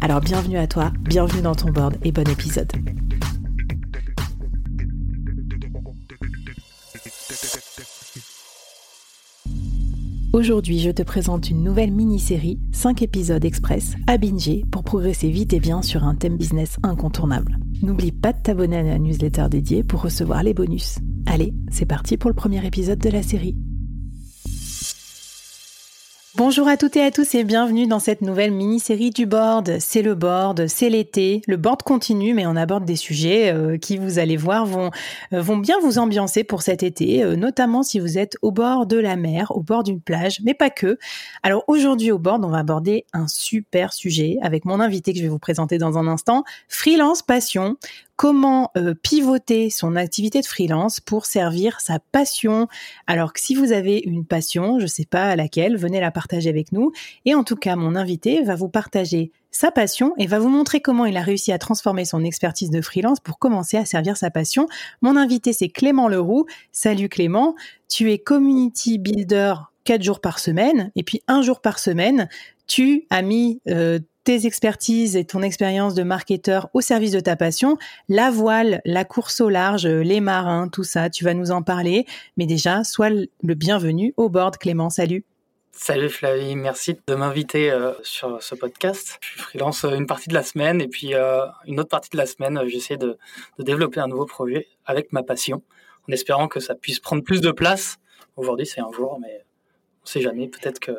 Alors bienvenue à toi, bienvenue dans ton board et bon épisode. Aujourd'hui, je te présente une nouvelle mini-série, 5 épisodes express à binger pour progresser vite et bien sur un thème business incontournable. N'oublie pas de t'abonner à la newsletter dédiée pour recevoir les bonus. Allez, c'est parti pour le premier épisode de la série. Bonjour à toutes et à tous et bienvenue dans cette nouvelle mini-série du board. C'est le board, c'est l'été, le board continue mais on aborde des sujets euh, qui vous allez voir vont, euh, vont bien vous ambiancer pour cet été, euh, notamment si vous êtes au bord de la mer, au bord d'une plage, mais pas que. Alors aujourd'hui au board, on va aborder un super sujet avec mon invité que je vais vous présenter dans un instant, freelance passion comment euh, pivoter son activité de freelance pour servir sa passion. Alors que si vous avez une passion, je ne sais pas laquelle, venez la partager avec nous. Et en tout cas, mon invité va vous partager sa passion et va vous montrer comment il a réussi à transformer son expertise de freelance pour commencer à servir sa passion. Mon invité, c'est Clément Leroux. Salut Clément, tu es community builder quatre jours par semaine et puis un jour par semaine, tu as mis euh, tes expertises et ton expérience de marketeur au service de ta passion, la voile, la course au large, les marins, tout ça, tu vas nous en parler. Mais déjà, sois le bienvenu au board, Clément. Salut. Salut Flavie, merci de m'inviter euh, sur ce podcast. Je suis freelance euh, une partie de la semaine et puis euh, une autre partie de la semaine, j'essaie de, de, développer un nouveau projet avec ma passion, en espérant que ça puisse prendre plus de place. Aujourd'hui, c'est un jour, mais on ne sait jamais. Peut-être que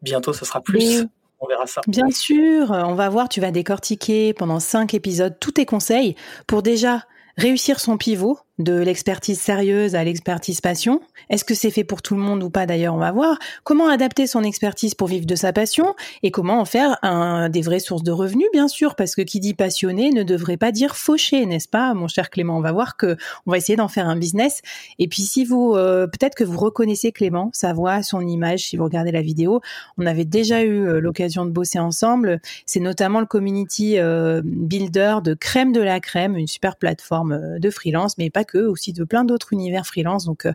bientôt, ce sera plus on verra ça. Bien sûr, on va voir, tu vas décortiquer pendant cinq épisodes tous tes conseils pour déjà réussir son pivot de l'expertise sérieuse à l'expertise passion. Est-ce que c'est fait pour tout le monde ou pas? D'ailleurs, on va voir. Comment adapter son expertise pour vivre de sa passion? Et comment en faire un, des vraies sources de revenus, bien sûr, parce que qui dit passionné ne devrait pas dire fauché, n'est-ce pas, mon cher Clément? On va voir que on va essayer d'en faire un business. Et puis si vous, euh, peut-être que vous reconnaissez Clément, sa voix, son image, si vous regardez la vidéo, on avait déjà eu euh, l'occasion de bosser ensemble. C'est notamment le community euh, builder de Crème de la Crème, une super plateforme de freelance, mais pas aussi de plein d'autres univers freelance. Donc, euh,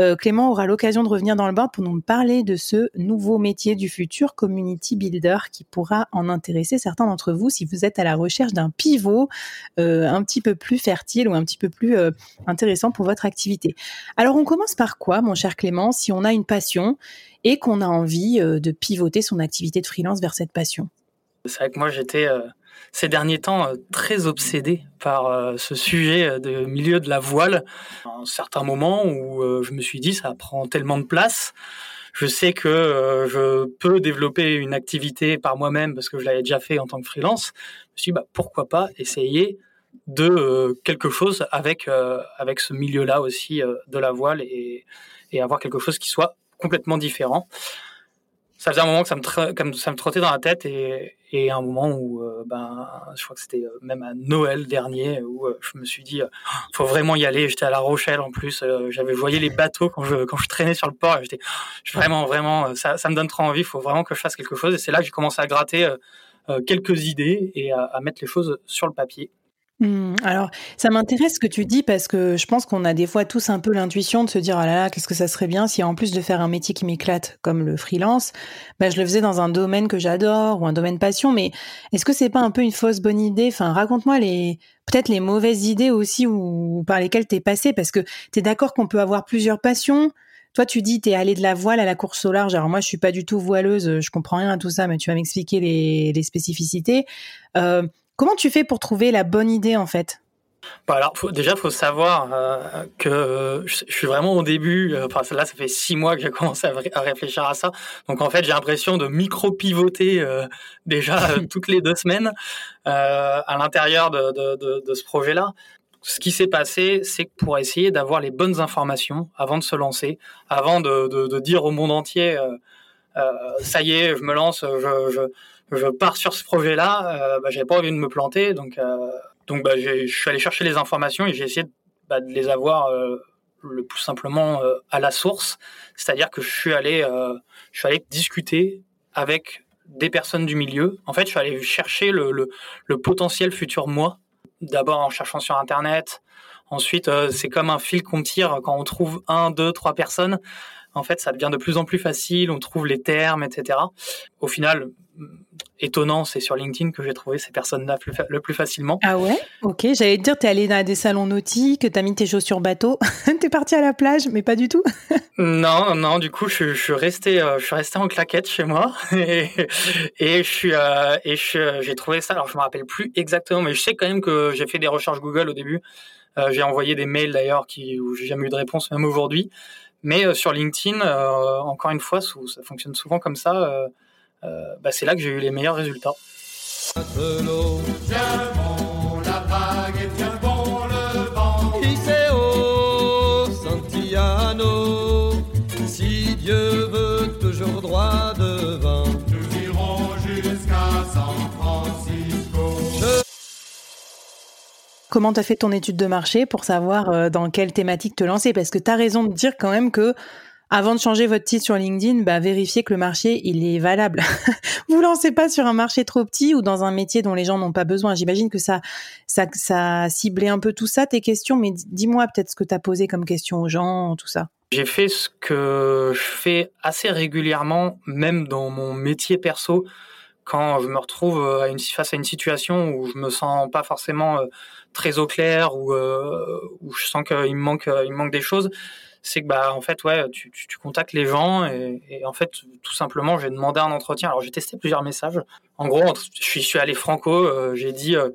euh, Clément aura l'occasion de revenir dans le board pour nous parler de ce nouveau métier du futur, community builder, qui pourra en intéresser certains d'entre vous si vous êtes à la recherche d'un pivot euh, un petit peu plus fertile ou un petit peu plus intéressant pour votre activité. Alors, on commence par quoi, mon cher Clément, si on a une passion et qu'on a envie de pivoter son activité de freelance vers cette passion? C'est vrai que moi, j'étais ces derniers temps euh, très obsédé par euh, ce sujet euh, de milieu de la voile. Un certain moment où je me suis dit ça prend tellement de place. Je sais que je peux développer une activité par moi-même parce que je l'avais déjà fait en tant que freelance. Je me suis dit bah, pourquoi pas essayer de quelque chose avec avec ce milieu-là aussi de la voile et avoir quelque chose qui soit complètement différent ça faisait un moment que ça me, trottait dans la tête et, un moment où, euh, ben, je crois que c'était euh, même à Noël dernier où euh, je me suis dit, faut vraiment y aller. J'étais à La Rochelle en plus, j'avais voyé les bateaux quand je quand je traînais sur le port. J'étais vraiment vraiment, ça, me donne trop envie. Faut vraiment que je fasse quelque chose. Et c'est là que j'ai commencé à gratter quelques idées et à mettre les choses sur le papier. Mmh, alors, ça m'intéresse ce que tu dis parce que je pense qu'on a des fois tous un peu l'intuition de se dire ah là là qu'est-ce que ça serait bien si en plus de faire un métier qui m'éclate comme le freelance, bah, je le faisais dans un domaine que j'adore ou un domaine passion. Mais est-ce que c'est pas un peu une fausse bonne idée? Enfin, raconte-moi les peut-être les mauvaises idées aussi ou par lesquelles t'es passé parce que t'es d'accord qu'on peut avoir plusieurs passions, Toi, tu dis, t'es allé de la voile à la course au large. Alors moi, je suis pas du tout voileuse, je comprends rien à tout ça, mais tu vas m'expliquer les, spécificités. Euh, comment tu fais pour trouver la bonne idée en fait? Bah alors, faut, déjà, faut savoir euh, que euh, je, suis vraiment au début. Euh, enfin, là, ça fait six mois que j'ai commencé à, réfléchir à ça. Donc, en fait, j'ai l'impression de micro-pivoter déjà toutes les deux semaines à l'intérieur de, de, de, ce projet-là. Ce qui s'est passé, c'est que pour essayer d'avoir les bonnes informations avant de se lancer, avant de, dire au monde entier, ça y est, je me lance, je, je, je pars sur ce projet-là, bah, j'avais pas envie de me planter, donc donc bah, je suis allé chercher les informations et j'ai essayé de, bah, les avoir euh, le plus simplement euh, à la source, c'est-à-dire que je suis allé, euh, discuter avec des personnes du milieu. En fait, je suis allé chercher le potentiel futur moi, d'abord en cherchant sur Internet. Ensuite, c'est comme un fil qu'on tire quand on trouve un, deux, trois personnes. En fait, ça devient de plus en plus facile, on trouve les termes, etc. Au final, étonnant, c'est sur LinkedIn que j'ai trouvé ces personnes-là le plus facilement. Ah ouais? Ok, j'allais te dire, t'es allé dans des salons nautiques, t'as mis tes chaussures bateau, t'es parti à la plage, mais pas du tout? non, non, du coup, je, suis resté, euh, je suis resté en claquette chez moi et, et je suis, euh, et j'ai trouvé ça. Alors, je me rappelle plus exactement, mais je sais quand même que j'ai fait des recherches Google au début. Euh, j'ai envoyé des mails d'ailleurs qui où j'ai jamais eu de réponse, même aujourd'hui. Mais sur LinkedIn, encore une fois, ça fonctionne souvent comme ça euh, bah, c'est là que j'ai eu les meilleurs résultats. Si Dieu veut toujours droit devant, nous irons jusqu'à San Francisco. Comment tu as fait ton étude de marché pour savoir euh, dans quelle thématique te lancer? Parce que tu as raison de dire quand même que avant de changer votre titre sur LinkedIn, bah, vérifiez que le marché, il est valable. vous lancez pas sur un marché trop petit ou dans un métier dont les gens n'ont pas besoin. J'imagine que ça, ça, ça ciblé un peu tout ça, tes questions, mais dis-moi peut-être ce que tu as posé comme question aux gens, tout ça. J'ai fait ce que je fais assez régulièrement, même dans mon métier perso, quand je me retrouve euh, face à une situation où je me sens pas forcément euh, très au clair ou euh, où je sens qu'il me manque, il me manque des choses c'est que bah en fait ouais tu, tu, contactes les gens et, et, en fait tout simplement j'ai demandé un entretien. Alors j'ai testé plusieurs messages. En gros je suis, je suis allé franco euh, j'ai dit euh,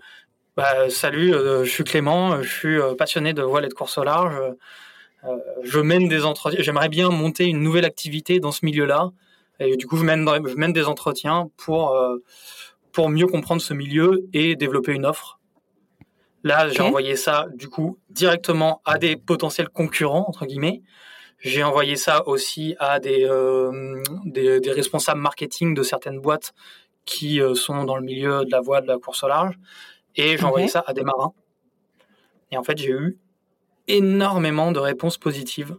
bah, salut euh, je suis Clément je suis passionné de voile et de course au large. Je mène des entretiens j'aimerais bien monter une nouvelle activité dans ce milieu là et du coup je mène je mène des entretiens pour pour mieux comprendre ce milieu et développer une offre Là, j'ai envoyé ça, du coup, directement à des potentiels concurrents, entre guillemets. J'ai envoyé ça aussi à des, euh, des, responsables marketing de certaines boîtes qui euh, sont dans le milieu de la voie de la course au large. Et j'ai envoyé ça à des marins. Et en fait, j'ai eu énormément de réponses positives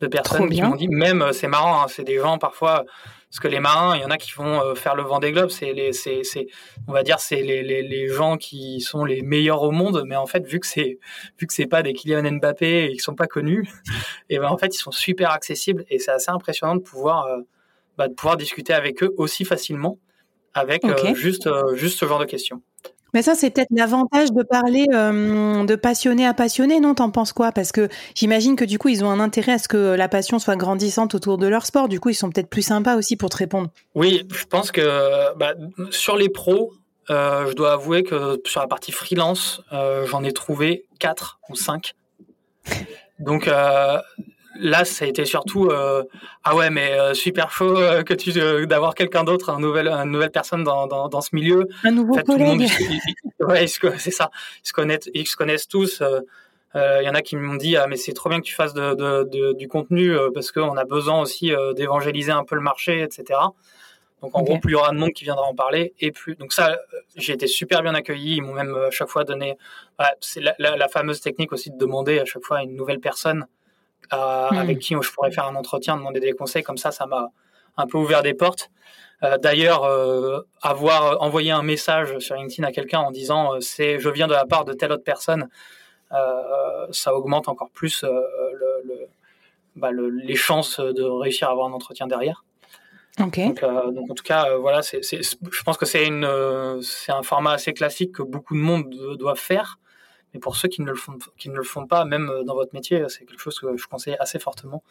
de personnes qui m'ont dit, même, euh, c'est marrant, hein, c'est des gens parfois parce que les marins, il y en a qui vont euh, faire le vent des globes. C'est les, c'est, c'est, on va dire, c'est les, les, les, gens qui sont les meilleurs au monde. Mais en fait, vu que c'est, vu que c'est pas des Kylian Mbappé et qu'ils sont pas connus, et ben en fait, ils sont super accessibles et c'est assez impressionnant de pouvoir, euh, bah, de pouvoir discuter avec eux aussi facilement avec euh, juste, juste ce genre de questions. Mais ça, c'est peut-être l'avantage de parler euh, de passionné à passionné, non? T'en penses quoi? Parce que j'imagine que du coup, ils ont un intérêt à ce que la passion soit grandissante autour de leur sport. Du coup, ils sont peut-être plus sympas aussi pour te répondre. Oui, je pense que bah, sur les pros, euh, je dois avouer que sur la partie freelance, euh, j'en ai trouvé quatre ou cinq. Donc, là, ça a été surtout euh, ah ouais, mais euh, super chaud euh, que tu d'avoir quelqu'un d'autre, un nouvel, une nouvelle personne dans, dans, dans, ce milieu. Un nouveau collègue. ouais, c'est ça. Ils se connaissent, ils se connaissent tous. Il y en a qui m'ont dit ah mais c'est trop bien que tu fasses de, de, du contenu parce qu'on a besoin aussi d'évangéliser un peu le marché, etc. Donc en gros, plus il y aura de monde qui viendra en parler, et plus. Donc ça, j'ai été super bien accueilli. Ils m'ont même à chaque fois donné. c'est la, la, la, fameuse technique aussi de demander à chaque fois à une nouvelle personne Hmm. avec qui je pourrais faire un entretien, demander des conseils. Comme ça, ça m'a un peu ouvert des portes. Euh, d'ailleurs, euh, avoir envoyé un message sur LinkedIn à quelqu'un en disant euh, c'est je viens de la part de telle autre personne, ça augmente encore plus bah, le, les chances de réussir à avoir un entretien derrière. Donc, donc, en tout cas, voilà, je pense que c'est un format assez classique que beaucoup de monde doit faire. Mais pour ceux qui ne le font, qui ne le font pas, même euh, dans votre métier, c'est quelque chose que je conseille assez fortement.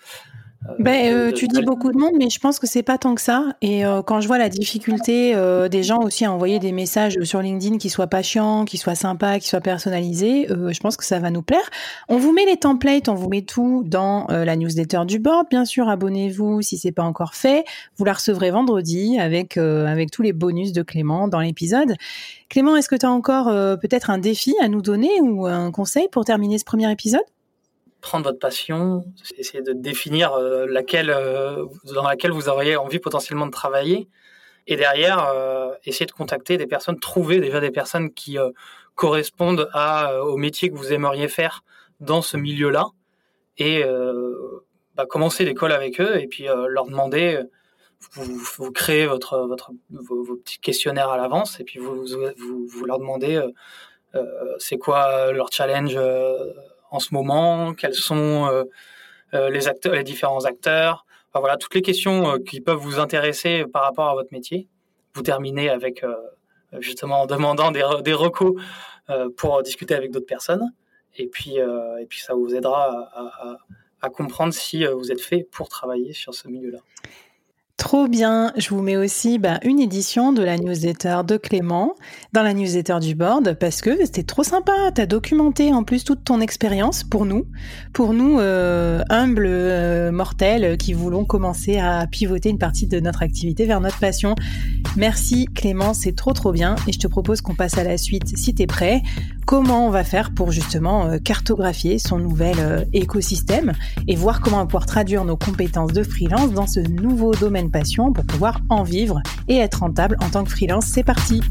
Euh, ben, euh, tu dis beaucoup de monde, mais je pense que c'est pas tant que ça. Et euh, quand je vois la difficulté des gens aussi à envoyer des messages sur LinkedIn qui soient pas chiants, qui soient sympas, qui soient personnalisés, je pense que ça va nous plaire. On vous met les templates, on vous met tout dans la newsletter du board. Bien sûr, abonnez-vous si c'est pas encore fait. Vous la recevrez vendredi avec avec tous les bonus de Clément dans l'épisode. Clément, est-ce que tu as encore peut-être un défi à nous donner ou un conseil pour terminer ce premier épisode? Prendre votre passion, essayer de définir euh, laquelle, euh, dans laquelle vous auriez envie potentiellement de travailler. Et derrière, euh, essayer de contacter des personnes, trouver déjà des personnes qui correspondent au métier que vous aimeriez faire dans ce milieu-là. Et bah, commencer l'école avec eux et puis leur demander, vous, créez votre, votre, vos, petits questionnaires à l'avance et puis vous, vous, vous leur demandez c'est quoi leur challenge en ce moment, quels sont euh, euh, les différents acteurs. voilà, toutes les questions euh, qui peuvent vous intéresser par rapport à votre métier. Vous terminez avec justement en demandant des, des recos pour discuter avec d'autres personnes. Et puis, et puis ça vous aidera à comprendre si vous êtes fait pour travailler sur ce milieu-là. Trop bien. Je vous mets aussi bah, une édition de la newsletter de Clément dans la newsletter du board parce que c'était trop sympa. Tu as documenté en plus toute ton expérience pour nous, pour nous euh, humbles euh, mortels qui voulons commencer à pivoter une partie de notre activité vers notre passion. Merci Clément, c'est trop trop bien et je te propose qu'on passe à la suite si tu es prêt. Comment on va faire pour justement euh, cartographier son nouvel écosystème et voir comment on va pouvoir traduire nos compétences de freelance dans ce nouveau domaine passion pour pouvoir en vivre et être rentable en tant que freelance. C'est parti